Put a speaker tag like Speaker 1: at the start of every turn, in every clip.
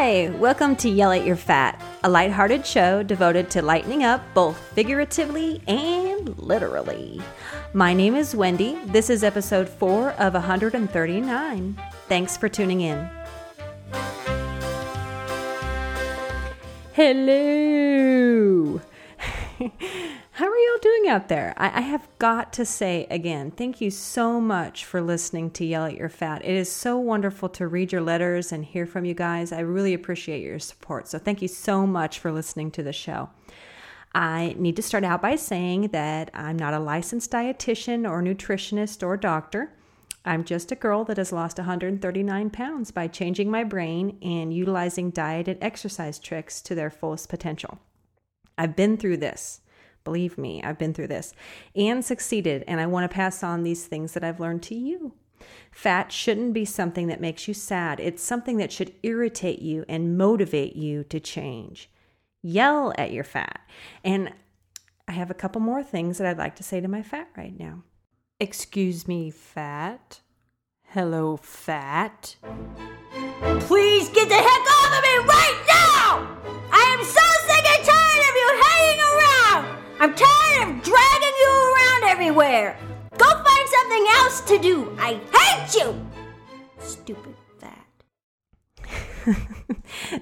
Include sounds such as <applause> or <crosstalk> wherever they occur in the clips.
Speaker 1: Hi, welcome to Yell at Your Fat, a lighthearted show devoted to lightening up both figuratively and literally. My name is Wendy. This is episode 4 of 139. Thanks for tuning in. Hello. <laughs> How are y'all doing out there? I, I, have got to say again, thank you so much for listening to Yell at Your Fat. It is so wonderful to read your letters and hear from you guys. I really appreciate your support. So thank you so much for listening to the show. I need to start out by saying that I'm not a licensed dietitian or nutritionist or doctor. I'm just a girl that has lost 139 pounds by changing my brain and utilizing diet and exercise tricks to their fullest potential. I've been through this. Believe me, I've been through this and succeeded, and I want to pass on these things that I've learned to you. Fat shouldn't be something that makes you sad. It's something that should irritate you and motivate you to change. Yell at your fat. And I have a couple more things that I'd like to say to my fat right now. Excuse me, fat. Hello, fat.
Speaker 2: Please get the heck off of me right now! I am so I'm tired of dragging you around everywhere! Go find something else to do! I hate you! Stupid fat. <laughs>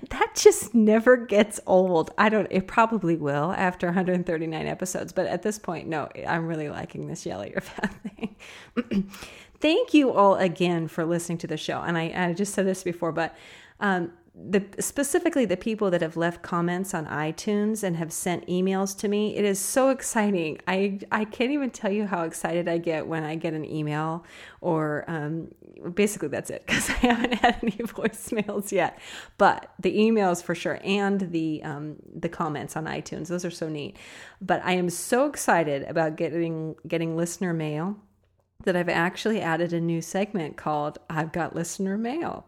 Speaker 1: that just never gets old. I don't, it probably will after 139 episodes, but at this point, no, I'm really liking this yell at your fat <laughs> thing. <clears throat> Thank you all again for listening to the show. And I, I just said this before, but um, the specifically the people that have left comments on iTunes and have sent emails to me, it is so exciting. I I can't even tell you how excited I get when I get an email or um, basically that's it <laughs> because I haven't had any <laughs> voicemails yet. But the emails for sure and the um, the comments on iTunes, those are so neat. But I am so excited about getting getting listener mail that I've actually added a new segment called I've Got Listener Mail.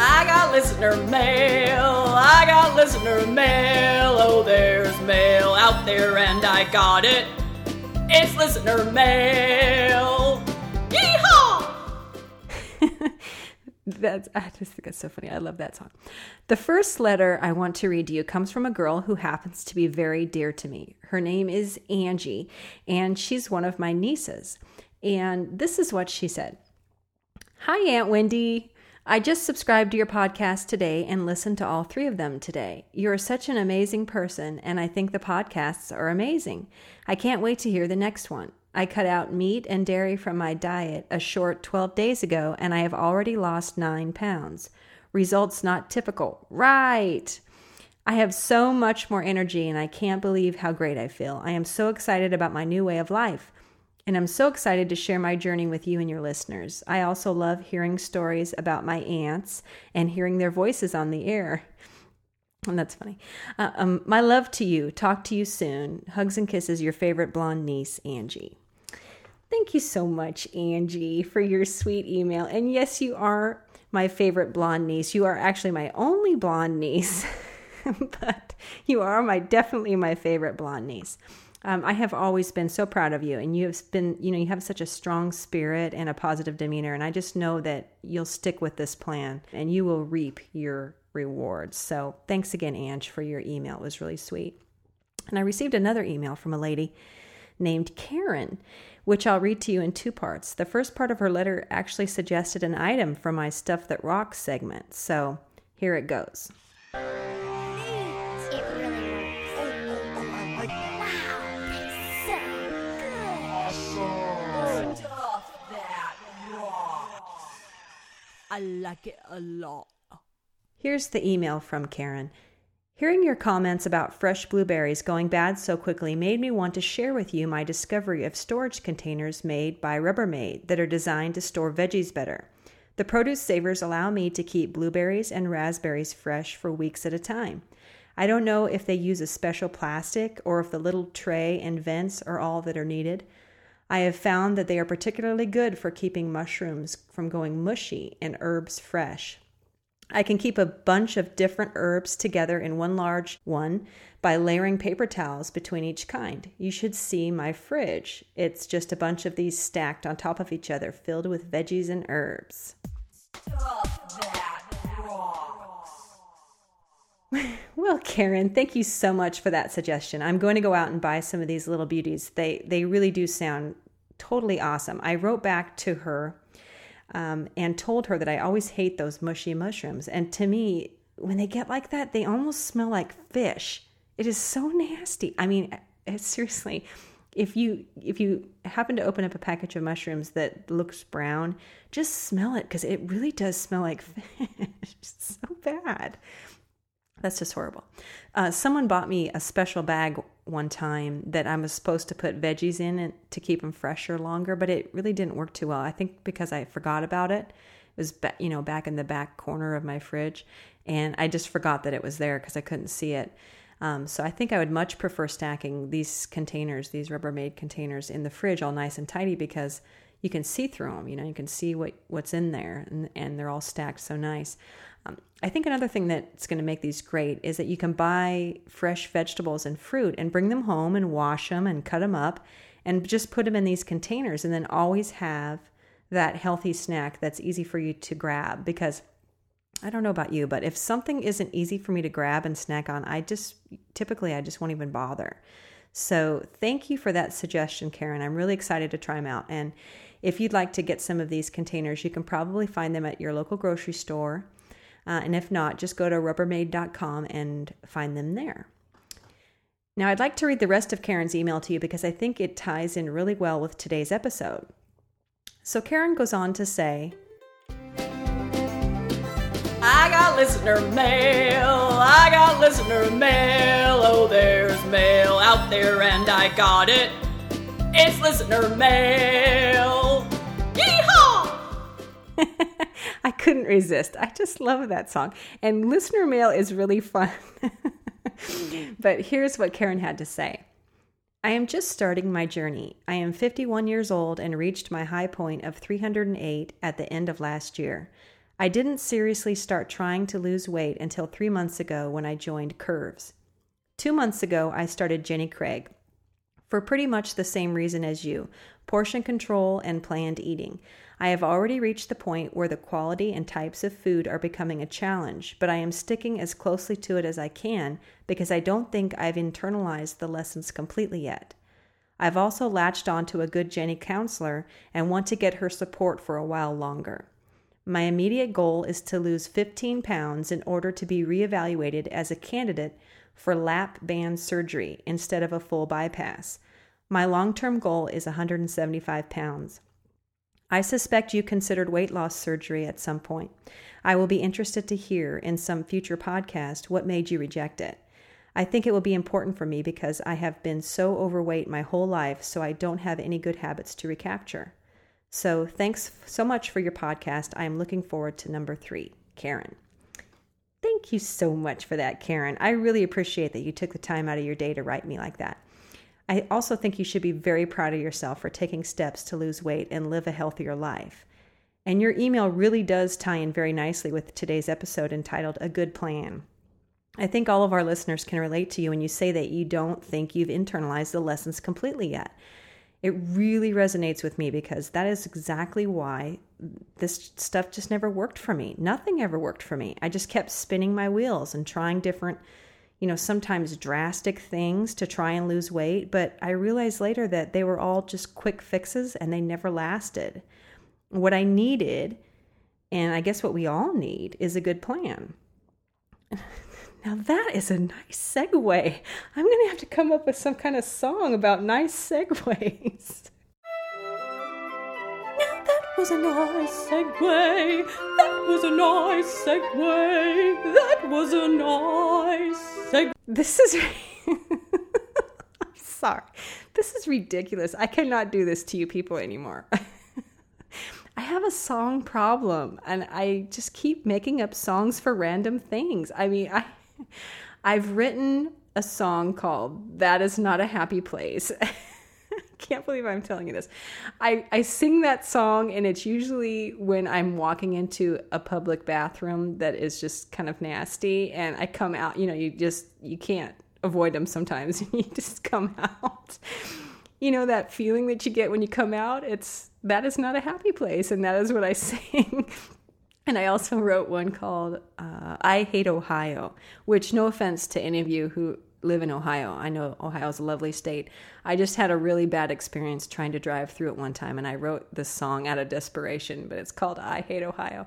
Speaker 3: I got listener mail. I got listener mail. Oh, there's mail out there, and I got it. It's listener mail. Yeehaw! <laughs>
Speaker 1: that's I just think that's so funny. I love that song. The first letter I want to read to you comes from a girl who happens to be very dear to me. Her name is Angie, and she's one of my nieces. And this is what she said. Hi, Aunt Wendy. I just subscribed to your podcast today and listened to all three of them today. You're such an amazing person, and I think the podcasts are amazing. I can't wait to hear the next one. I cut out meat and dairy from my diet a short 12 days ago, and I have already lost nine pounds. Results not typical. Right. I have so much more energy, and I can't believe how great I feel. I am so excited about my new way of life and I'm so excited to share my journey with you and your listeners. I also love hearing stories about my aunts and hearing their voices on the air. And <laughs> that's funny. Uh, um, my love to you. Talk to you soon. Hugs and kisses, your favorite blonde niece, Angie. Thank you so much, Angie, for your sweet email. And yes, you are my favorite blonde niece. You are actually my only blonde niece, <laughs> but you are my definitely my favorite blonde niece. Um, I have always been so proud of you, and you have been, you know, you have such a strong spirit and a positive demeanor, and I just know that you'll stick with this plan and you will reap your rewards. So, thanks again, Ange, for your email. It was really sweet. And I received another email from a lady named Karen, which I'll read to you in two parts. The first part of her letter actually suggested an item for my Stuff That Rocks segment. So, here it goes.
Speaker 3: I like it a lot.
Speaker 1: Here's the email from Karen. Hearing your comments about fresh blueberries going bad so quickly made me want to share with you my discovery of storage containers made by Rubbermaid that are designed to store veggies better. The produce savers allow me to keep blueberries and raspberries fresh for weeks at a time. I don't know if they use a special plastic or if the little tray and vents are all that are needed. I have found that they are particularly good for keeping mushrooms from going mushy and herbs fresh. I can keep a bunch of different herbs together in one large one by layering paper towels between each kind. You should see my fridge. It's just a bunch of these stacked on top of each other, filled with veggies and herbs. <laughs> Well, Karen, thank you so much for that suggestion. I'm going to go out and buy some of these little beauties. They they really do sound totally awesome. I wrote back to her um, and told her that I always hate those mushy mushrooms. And to me, when they get like that, they almost smell like fish. It is so nasty. I mean, seriously, if you if you happen to open up a package of mushrooms that looks brown, just smell it because it really does smell like <laughs> fish. So bad. That's just horrible. Uh, someone bought me a special bag one time that I was supposed to put veggies in to keep them fresher longer, but it really didn't work too well. I think because I forgot about it. It was, you know, back in the back corner of my fridge, and I just forgot that it was there because I couldn't see it. Um, so I think I would much prefer stacking these containers, these Rubbermaid containers, in the fridge all nice and tidy because you can see through them. You know, you can see what what's in there, and, and they're all stacked so nice. Um, I think another thing that's going to make these great is that you can buy fresh vegetables and fruit and bring them home and wash them and cut them up and just put them in these containers and then always have that healthy snack that's easy for you to grab because I don't know about you, but if something isn't easy for me to grab and snack on, I just typically I just won't even bother. So, thank you for that suggestion, Karen. I'm really excited to try them out. And if you'd like to get some of these containers, you can probably find them at your local grocery store. Uh, and if not, just go to rubbermaid.com and find them there. Now, I'd like to read the rest of Karen's email to you because I think it ties in really well with today's episode. So, Karen goes on to say,
Speaker 3: I got listener mail. I got listener mail. Oh, there's mail out there, and I got it. It's listener mail. Yeehaw! <laughs>
Speaker 1: Couldn't resist. I just love that song. And listener mail is really fun. <laughs> but here's what Karen had to say. I am just starting my journey. I am 51 years old and reached my high point of 308 at the end of last year. I didn't seriously start trying to lose weight until three months ago when I joined Curves. Two months ago, I started Jenny Craig for pretty much the same reason as you portion control and planned eating. I have already reached the point where the quality and types of food are becoming a challenge, but I am sticking as closely to it as I can because I don't think I've internalized the lessons completely yet. I've also latched on to a good Jenny counselor and want to get her support for a while longer. My immediate goal is to lose 15 pounds in order to be reevaluated as a candidate for lap band surgery instead of a full bypass. My long term goal is 175 pounds. I suspect you considered weight loss surgery at some point. I will be interested to hear in some future podcast what made you reject it. I think it will be important for me because I have been so overweight my whole life, so I don't have any good habits to recapture. So, thanks so much for your podcast. I am looking forward to number three, Karen. Thank you so much for that, Karen. I really appreciate that you took the time out of your day to write me like that. I also think you should be very proud of yourself for taking steps to lose weight and live a healthier life. And your email really does tie in very nicely with today's episode entitled A Good Plan. I think all of our listeners can relate to you when you say that you don't think you've internalized the lessons completely yet. It really resonates with me because that is exactly why this stuff just never worked for me. Nothing ever worked for me. I just kept spinning my wheels and trying different, you know, sometimes drastic things to try and lose weight. But I realized later that they were all just quick fixes and they never lasted. What I needed, and I guess what we all need, is a good plan. <laughs> Now that is a nice segue. I'm going to have to come up with some kind of song about nice <laughs> segues.
Speaker 3: Was a nice segue. That was a nice segue. That was a nice segue.
Speaker 1: This is. <laughs> I'm sorry. This is ridiculous. I cannot do this to you people anymore. <laughs> I have a song problem and I just keep making up songs for random things. I mean, I I've written a song called That Is Not a Happy Place. <laughs> can't believe I'm telling you this. I, I sing that song, and it's usually when I'm walking into a public bathroom that is just kind of nasty, and I come out. You know, you just you can't avoid them sometimes. <laughs> you just come out. You know that feeling that you get when you come out. It's that is not a happy place, and that is what I <laughs> sing. And I also wrote one called uh, I Hate Ohio, which, no offense to any of you who live in Ohio, I know Ohio is a lovely state. I just had a really bad experience trying to drive through it one time, and I wrote this song out of desperation, but it's called I Hate Ohio.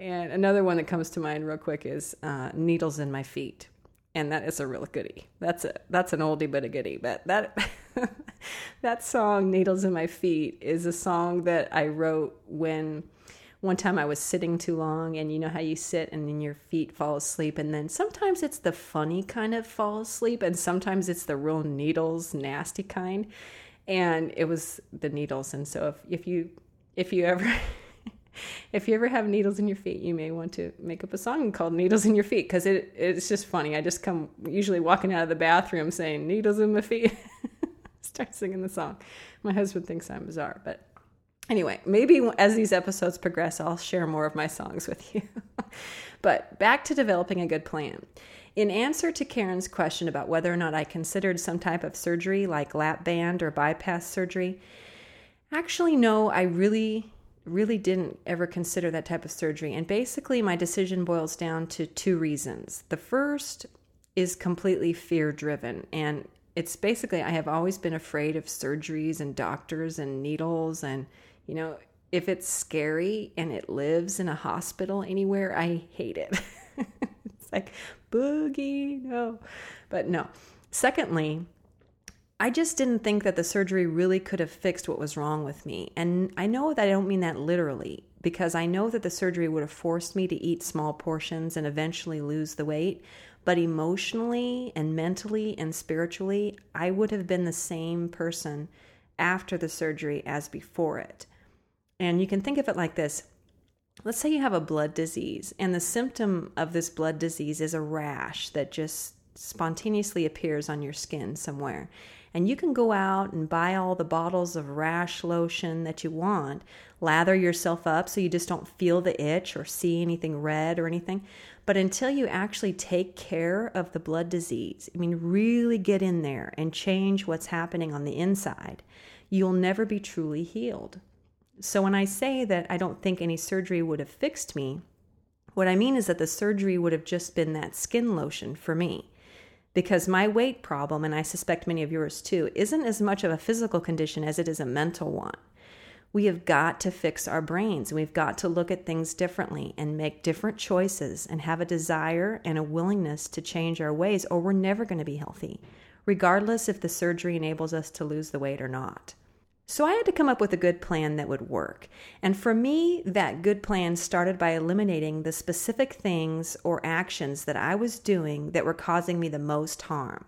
Speaker 1: And another one that comes to mind real quick is uh, Needles in My Feet. And that is a real goodie. That's a that's an oldie but a goodie. But that <laughs> that song, Needles in My Feet, is a song that I wrote when one time I was sitting too long, and you know how you sit and then your feet fall asleep, and then sometimes it's the funny kind of fall asleep, and sometimes it's the real needles, nasty kind. And it was the needles, and so if if you if you ever <laughs> if you ever have needles in your feet, you may want to make up a song called "Needles in Your Feet" because it it's just funny. I just come usually walking out of the bathroom saying "Needles in my feet," <laughs> start singing the song. My husband thinks I'm bizarre, but Anyway, maybe as these episodes progress, I'll share more of my songs with you. <laughs> but back to developing a good plan. In answer to Karen's question about whether or not I considered some type of surgery like lap band or bypass surgery, actually, no, I really, really didn't ever consider that type of surgery. And basically, my decision boils down to two reasons. The first is completely fear driven, and it's basically I have always been afraid of surgeries and doctors and needles and you know, if it's scary and it lives in a hospital anywhere, I hate it. <laughs> it's like, boogie, no. But no. Secondly, I just didn't think that the surgery really could have fixed what was wrong with me. And I know that I don't mean that literally, because I know that the surgery would have forced me to eat small portions and eventually lose the weight. But emotionally and mentally and spiritually, I would have been the same person after the surgery as before it. And you can think of it like this let's say you have a blood disease, and the symptom of this blood disease is a rash that just spontaneously appears on your skin somewhere. And you can go out and buy all the bottles of rash lotion that you want, lather yourself up so you just don't feel the itch or see anything red or anything. But until you actually take care of the blood disease, I mean, really get in there and change what's happening on the inside, you'll never be truly healed. So when I say that I don't think any surgery would have fixed me, what I mean is that the surgery would have just been that skin lotion for me. Because my weight problem, and I suspect many of yours too, isn't as much of a physical condition as it is a mental one. We have got to fix our brains. We've got to look at things differently and make different choices and have a desire and a willingness to change our ways, or we're never going to be healthy, regardless if the surgery enables us to lose the weight or not. So I had to come up with a good plan that would work. And for me, that good plan started by eliminating the specific things or actions that I was doing that were causing me the most harm.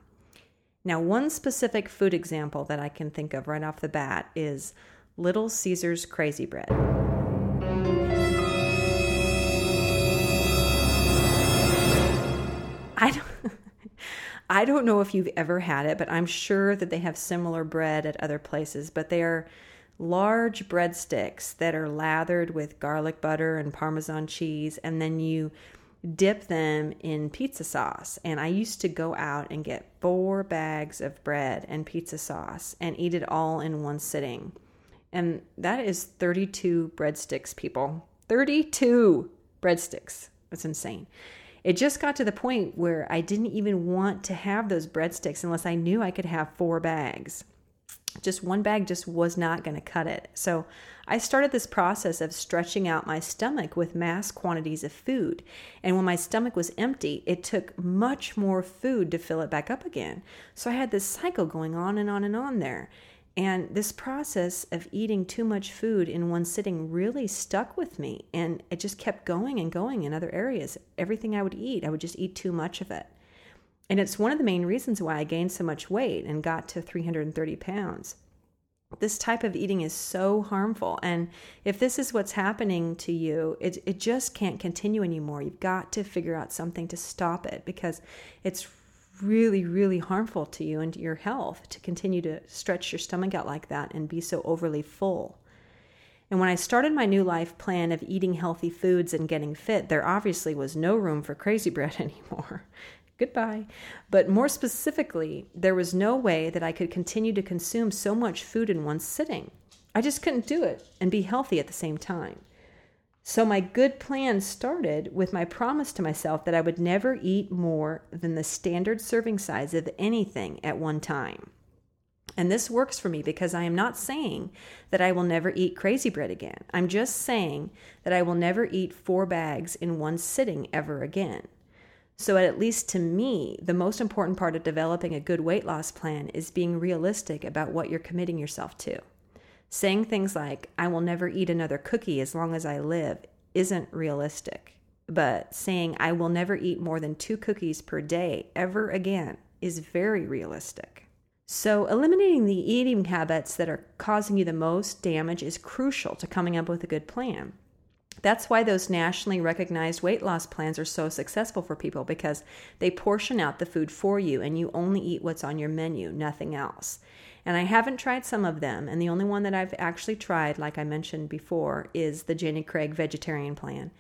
Speaker 1: Now, one specific food example that I can think of right off the bat is Little Caesars Crazy Bread. I don't <laughs> I don't know if you've ever had it, but I'm sure that they have similar bread at other places. But they are large breadsticks that are lathered with garlic butter and Parmesan cheese, and then you dip them in pizza sauce. And I used to go out and get four bags of bread and pizza sauce and eat it all in one sitting. And that is 32 breadsticks, people. 32 breadsticks. That's insane it just got to the point where I didn't even want to have those breadsticks unless I knew I could have four bags. Just one bag just was not going to cut it. So I started this process of stretching out my stomach with mass quantities of food. And when my stomach was empty, it took much more food to fill it back up again. So I had this cycle going on and on and on there. And this process of eating too much food in one sitting really stuck with me. And it just kept going and going in other areas. Everything I would eat, I would just eat too much of it. And it's one of the main reasons why I gained so much weight and got to 330 pounds. This type of eating is so harmful. And if this is what's happening to you, it, it just can't continue anymore. You've got to figure out something to stop it because it's really, really harmful to you and your health to continue to stretch your stomach out like that and be so overly full. And when I started my new life plan of eating healthy foods and getting fit, there obviously was no room for crazy <laughs> bread anymore. Goodbye. But more specifically, there was no way that I could continue to consume so much food in one sitting. I just couldn't do it and be healthy at the same time. So my good plan started with my promise to myself that I would never eat more than the standard serving size of anything at one time. And this works for me because I am not saying that I will never eat crazy bread again. I'm just saying that I will never eat four bags in one sitting ever again. So, at least to me, the most important part of developing a good weight loss plan is being realistic about what you're committing yourself to. Saying things like, I will never eat another cookie as long as I live, isn't realistic. But saying, I will never eat more than two cookies per day ever again is very realistic. So, eliminating the eating habits that are causing you the most damage is crucial to coming up with a good plan. That's why those nationally recognized weight loss plans are so successful for people because they portion out the food for you and you only eat what's on your menu, nothing else. And I haven't tried some of them, and the only one that I've actually tried, like I mentioned before, is the Jenny Craig vegetarian plan.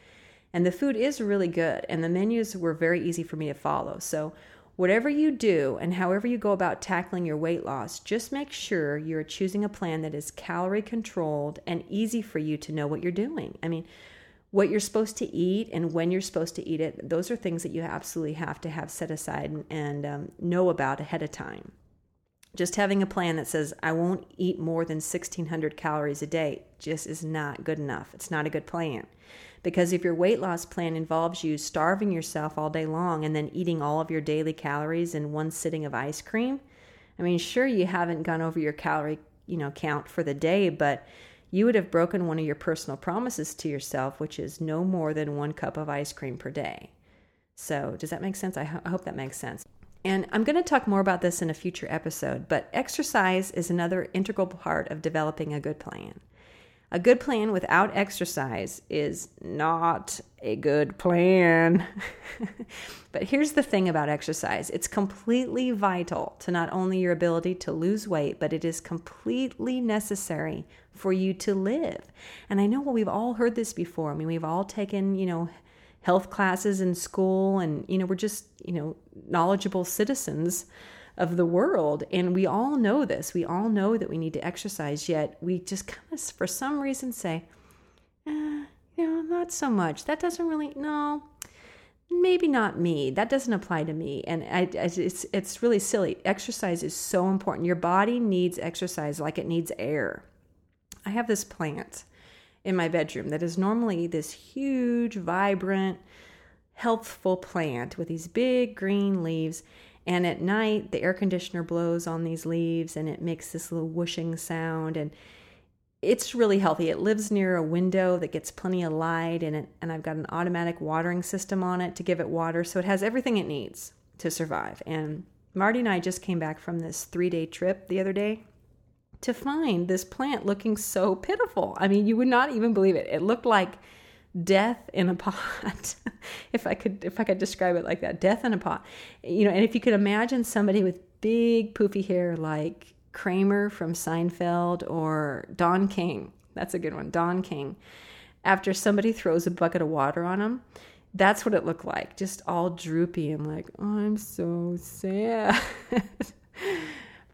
Speaker 1: And the food is really good, and the menus were very easy for me to follow. So, whatever you do and however you go about tackling your weight loss, just make sure you're choosing a plan that is calorie controlled and easy for you to know what you're doing. I mean, what you're supposed to eat and when you're supposed to eat it, those are things that you absolutely have to have set aside and, and um, know about ahead of time. Just having a plan that says, I won't eat more than 1600 calories a day just is not good enough. It's not a good plan. Because if your weight loss plan involves you starving yourself all day long and then eating all of your daily calories in one sitting of ice cream, I mean, sure, you haven't gone over your calorie, you know, count for the day, but you would have broken one of your personal promises to yourself, which is no more than one cup of ice cream per day. So, does that make sense? I, ho- I hope that makes sense. And I'm going to talk more about this in a future episode, but exercise is another integral part of developing a good plan. A good plan without exercise is not a good plan. <laughs> but here's the thing about exercise it's completely vital to not only your ability to lose weight, but it is completely necessary for you to live. And I know we've all heard this before. I mean, we've all taken, you know, health classes in school, and, you know, we're just, you know, knowledgeable citizens of the world. And we all know this. We all know that we need to exercise, yet we just kind of, for some reason, say, eh, you know, not so much. That doesn't really, no, maybe not me. That doesn't apply to me. And I, it's, it's really silly. Exercise is so important. Your body needs exercise like it needs air. I have this plant in my bedroom that is normally this huge, vibrant, healthful plant with these big green leaves. And at night, the air conditioner blows on these leaves and it makes this little whooshing sound. And it's really healthy. It lives near a window that gets plenty of light, in it, and I've got an automatic watering system on it to give it water. So it has everything it needs to survive. And Marty and I just came back from this three day trip the other day to find this plant looking so pitiful. I mean, you would not even believe it. It looked like death in a <laughs> pot if i could if i could describe it like that death in a pot you know and if you could imagine somebody with big poofy hair like kramer from seinfeld or don king that's a good one don king after somebody throws a bucket of water on him that's what it looked like just all droopy and like oh, i'm so sad <laughs>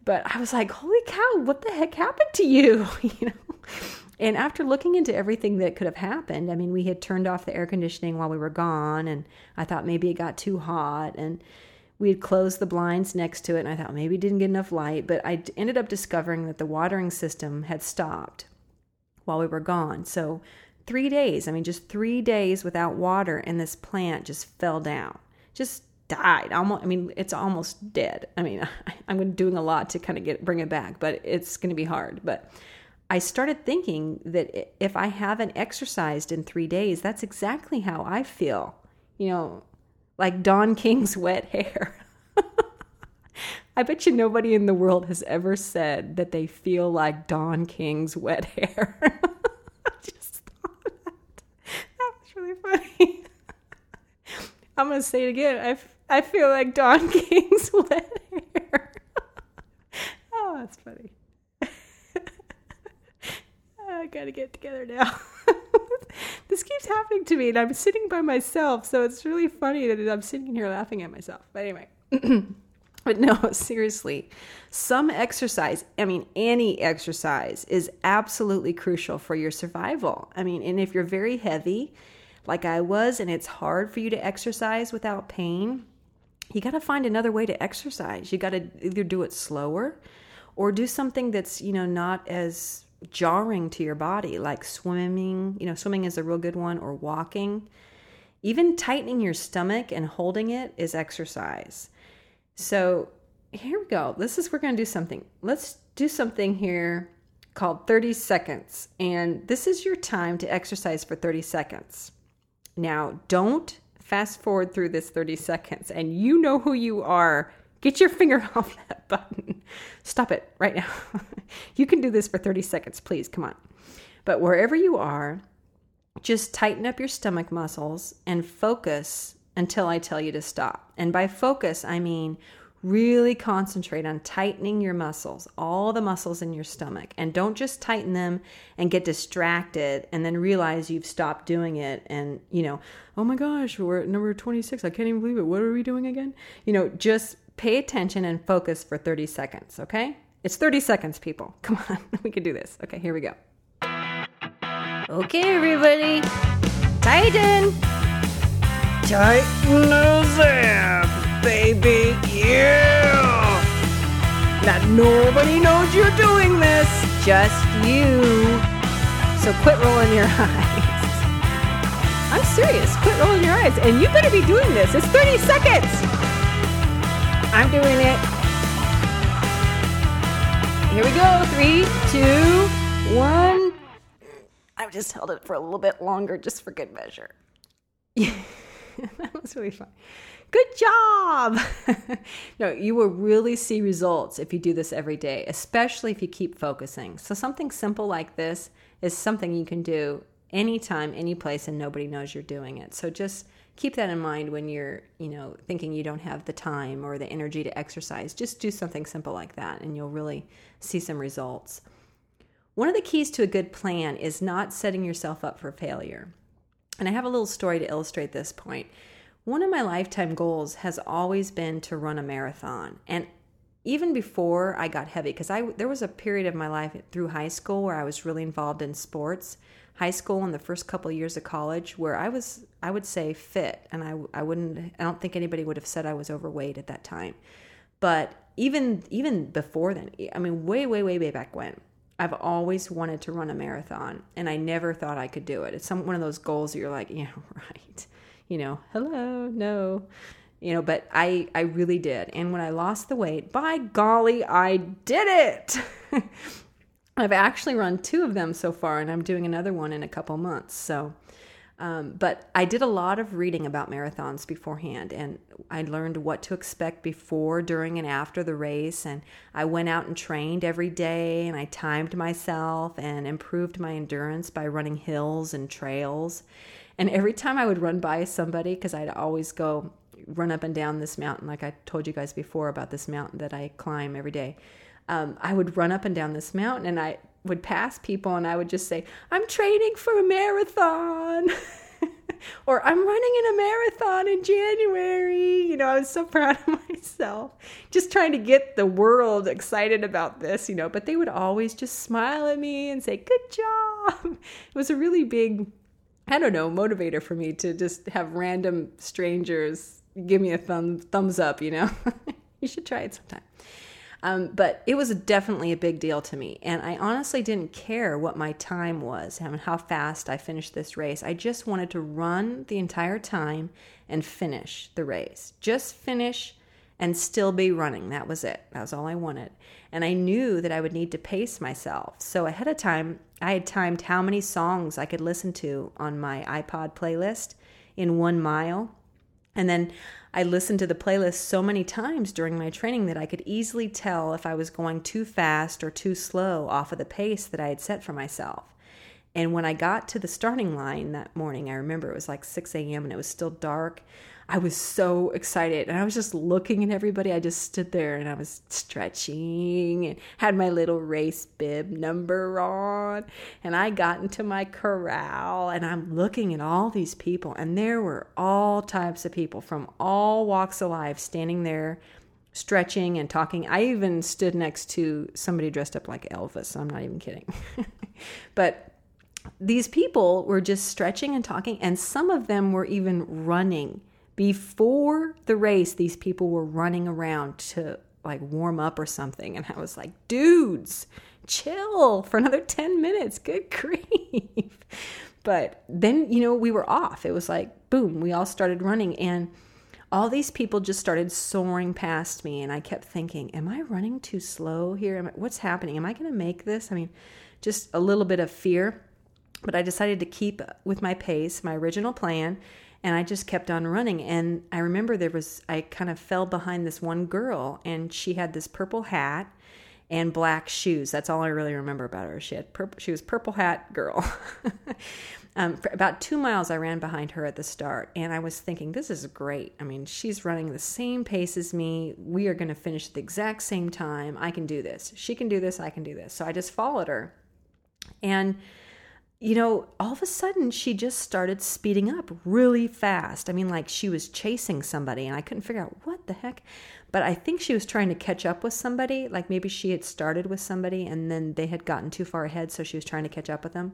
Speaker 1: but i was like holy cow what the heck happened to you <laughs> you know and after looking into everything that could have happened, I mean, we had turned off the air conditioning while we were gone, and I thought maybe it got too hot, and we had closed the blinds next to it, and I thought maybe it didn't get enough light. But I ended up discovering that the watering system had stopped while we were gone. So, three days, I mean, just three days without water, and this plant just fell down, just died. Almost, I mean, it's almost dead. I mean, <laughs> I'm doing a lot to kind of get bring it back, but it's going to be hard. But I started thinking that if I haven't exercised in three days, that's exactly how I feel. You know, like Don King's <laughs> wet hair. <laughs> I bet you nobody in the world has ever said that they feel like Don King's wet hair. I just thought that. Was really funny. I'm going to say it again. I, I feel like Don <laughs> King's wet hair. oh, that's funny. <laughs> I gotta get together now. <laughs> this keeps happening to me, and I'm sitting by myself, so it's really funny that I'm sitting here laughing at myself. But anyway, <clears throat> But no, seriously, some exercise, I mean, any exercise is absolutely crucial for your survival. I mean, and if you're very heavy, like I was, and it's hard for you to exercise without pain, you got to find another way to exercise. You got to either do it slower or do something that's, you know, not as jarring to your body, like swimming. You know, swimming is a real good one, or walking. Even tightening your stomach and holding it is exercise. So here we go. This is, we're going to do something. Let's do something here called 30 seconds. And this is your time to exercise for 30 seconds. Now, don't fast forward through this 30 seconds and you know who you are. Get your finger <laughs> off that button. Stop it right now. <laughs> you can do this for 30 seconds, please. Come on. But wherever you are, just tighten up your stomach muscles and focus until I tell you to stop. And by focus, I mean really concentrate on tightening your muscles, all the muscles in your stomach. And don't just tighten them and get distracted and then realize you've stopped doing it. And, you know, oh my gosh, we're at number 26. I can't even believe it. What are we doing again? You know, just pay attention and focus for 30 seconds, okay? It's 30 seconds, people. <laughs> Come on, we can do this. Okay, here we go. Okay, everybody, tighten.
Speaker 4: Tighten those abs, baby. Yeah.
Speaker 1: Now nobody knows you're doing this, just you. So quit rolling your <laughs> eyes. I'm serious. Quit rolling your eyes, and you better be doing this. It's 30 seconds. I'm doing it. Here we go. Three, two, one. I've just held it for a little bit longer just for good measure. <laughs> that was really fun. Good job. <laughs> no, you will really see results if you do this every day, especially if you keep focusing. So, something simple like this is something you can do anytime, any place, and nobody knows you're doing it. So, just keep that in mind when you're, you know, thinking you don't have the time or the energy to exercise. Just do something simple like that, and you'll really see some results. One of the keys to a good plan is not setting yourself up for failure. And I have a little story to illustrate this point. One of my lifetime goals has always been to run a marathon. And even before I got heavy, because I there was a period of my life through high school where I was really involved in sports. High school and the first couple of years of college, where I was, I would say fit, and I, I wouldn't, I don't think anybody would have said I was overweight at that time. But even even before then, I mean, way, way, way, way back when, I've always wanted to run a marathon and I never thought I could do it. It's some one of those goals that you're like, yeah, <laughs> right. You know, hello, no. You know, but I I really did. And when I lost the weight, by golly, I did it. <laughs> I've actually run two of them so far and I'm doing another one in a couple months. So um, but I did a lot of reading about marathons beforehand, and I learned what to expect before, during, and after the race. And I went out and trained every day, and I timed myself and improved my endurance by running hills and trails. And every time I would run by somebody, because I'd always go run up and down this mountain, like I told you guys before about this mountain that I climb every day. Um, I would run up and down this mountain, and I would pass people and I would just say, I'm training for a marathon. <laughs> or I'm running in a marathon in January. You know, I was so proud of <laughs> myself. Just trying to get the world excited about this, you know, but they would always just smile at me and say, Good job. <laughs> It was a really big, I don't know, motivator for me to just have random strangers give me a thumb, thumbs up, you know. <laughs> you should try it sometime. Um, but it was definitely a big deal to me. And I honestly didn't care what my time was and how fast I finished this race. I just wanted to run the entire time and finish the race. Just finish and still be running. That was it. That was all I wanted. And I knew that I would need to pace myself. So ahead of time, I had timed how many songs I could listen to on my iPod playlist in one mile. And then I listened to the playlist so many times during my training that I could easily tell if I was going too fast or too slow off of the pace that I had set for myself. And when I got to the starting line that morning, I remember it was like 6 a.m. and it was still dark. I was so excited and I was just looking at everybody. I just stood there and I was stretching and had my little race bib number on. And I got into my corral and I'm looking at all these people. And there were all types of people from all walks of life standing there stretching and talking. I even stood next to somebody dressed up like Elvis. I'm not even kidding. <laughs> but these people were just stretching and talking, and some of them were even running. Before the race, these people were running around to like warm up or something. And I was like, dudes, chill for another 10 minutes. Good <laughs> grief. But then, you know, we were off. It was like, boom, we all started running. And all these people just started soaring past me. And I kept thinking, am I running too slow here? I, what's happening? Am I going to make this? I mean, just a little bit of fear. But I decided to keep with my pace, my original plan and I just kept on running. And I remember there was, I kind of fell behind this one girl, and she had this purple hat and black shoes. That's all I really remember about her. She had purple, she was purple hat girl. <laughs> um, for about two miles, I ran behind her at the start, and I was thinking, this is great. I mean, she's running the same pace as me. We are going to finish at the exact same time. I can do this. She can do this. I can do this. So I just followed her, and you know, all of a sudden she just started speeding up really fast. I mean, like she was chasing somebody, and I couldn't figure out what the heck. But I think she was trying to catch up with somebody. Like maybe she had started with somebody and then they had gotten too far ahead, so she was trying to catch up with them.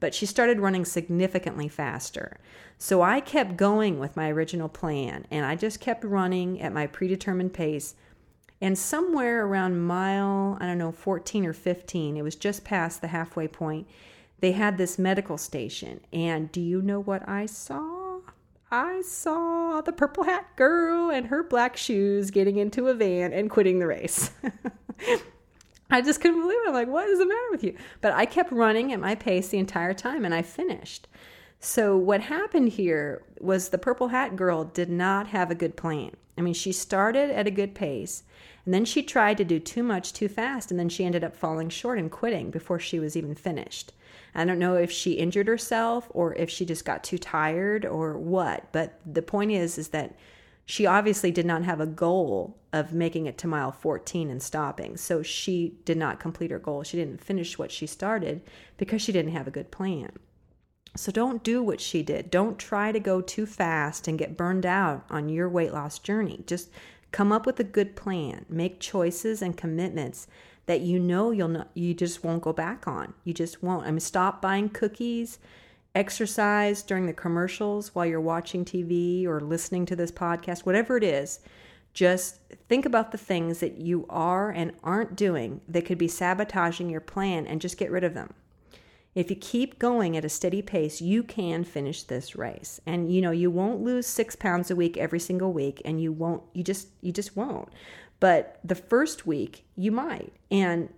Speaker 1: But she started running significantly faster. So I kept going with my original plan, and I just kept running at my predetermined pace. And somewhere around mile, I don't know, 14 or 15, it was just past the halfway point they had this medical station. And do you know what I saw? I saw the purple hat girl and her black shoes getting into a van and quitting the race. <laughs> I just couldn't believe it. I'm like, what is the matter with you? But I kept running at my pace the entire time and I finished. So, what happened here was the purple hat girl did not have a good plan. I mean, she started at a good pace and then she tried to do too much too fast and then she ended up falling short and quitting before she was even finished. I don't know if she injured herself or if she just got too tired or what, but the point is is that she obviously did not have a goal of making it to mile 14 and stopping. So she did not complete her goal. She didn't finish what she started because she didn't have a good plan. So don't do what she did. Don't try to go too fast and get burned out on your weight loss journey. Just come up with a good plan. Make choices and commitments that you know you'll not, you just won't go back on. You just won't. I mean, stop buying cookies, exercise during the commercials while you're watching TV or listening to this podcast, whatever it is. Just think about the things that you are and aren't doing that could be sabotaging your plan and just get rid of them. If you keep going at a steady pace, you can finish this race. And you know, you won't lose 6 pounds a week every single week and you won't you just you just won't. But the first week, you might. And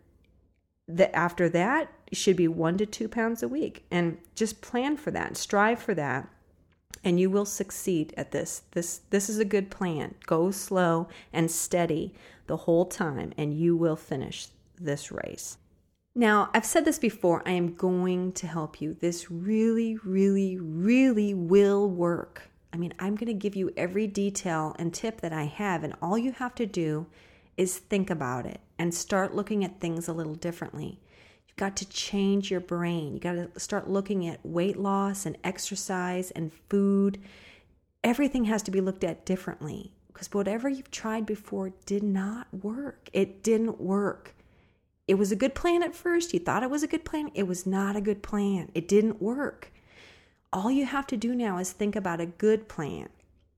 Speaker 1: the, after that, should be one to two pounds a week. And just plan for that, strive for that, and you will succeed at this. This, this is a good plan. Go slow and steady the whole time, and you will finish this race. Now, I've said this before, I am going to help you. This really, really, really will work. I mean, I'm going to give you every detail and tip that I have, and all you have to do is think about it and start looking at things a little differently. You've got to change your brain. You got to start looking at weight loss and exercise and food. Everything has to be looked at differently because whatever you've tried before did not work. It didn't work. It was a good plan at first. You thought it was a good plan. It was not a good plan. It didn't work. All you have to do now is think about a good plan.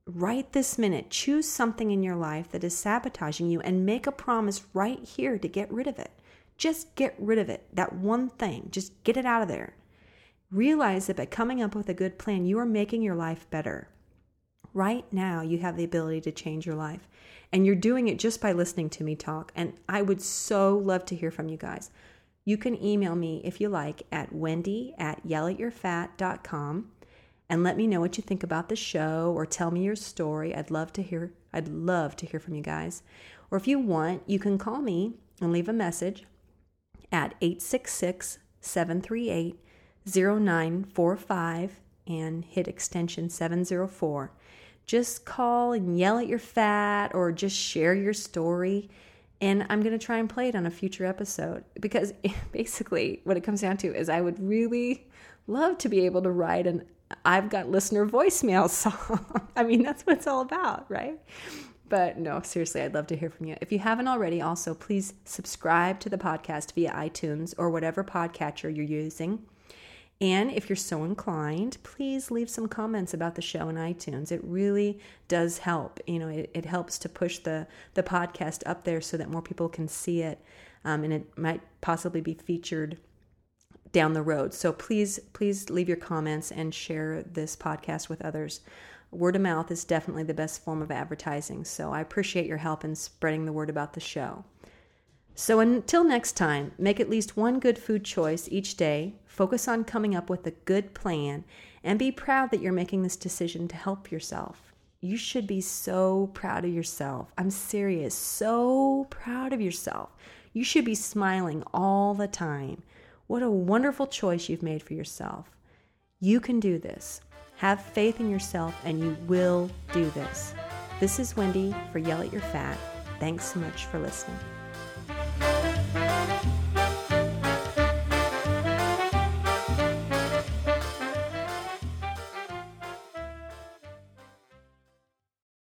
Speaker 1: Right this minute, choose something in your life that is sabotaging you and make a promise right here to get rid of it. Just get rid of it. That one thing, just get it out of there. Realize that by coming up with a good plan, you are making your life better. Right now, you have the ability to change your life. And you're doing it just by listening to me talk. And I would so love to hear from you guys. You can email me if you like at wendy at yellatyourfat.com and let me know what you think about the show or tell me your story. I'd love to hear I'd love to hear from you guys. Or if you want, you can call me and leave a message at 866 738 0945 and hit extension 704. Just call and yell at your fat or just share your story and I'm going to try and play it on a future episode because <laughs> basically what it comes down to is I would really love to be able to write an I've got listener voicemail <laughs> song. I mean, that's what it's all about, right? but no, seriously, I'd love to hear from you. If you haven't already, also please subscribe to the podcast via iTunes or whatever podcatcher you're using. And if you're so inclined, please leave some comments about the show in iTunes. It really does help. You know, it, it helps to push the, the podcast up there so that more people can see it. Um, and it might possibly be featured down the road. So please, please leave your comments and share this podcast with others. Word of mouth is definitely the best form of advertising. So I appreciate your help in spreading the word about the show. So until next time, make at least one good food choice each day, focus on coming up with a good plan, and be proud that you're making this decision to help yourself. You should be so proud of yourself. I'm serious, so proud of yourself. You should be smiling all the time. What a wonderful choice you've made for yourself. You can do this. Have faith in yourself, and you will do this. This is Wendy for Yell at Your Fat. Thanks so much for listening.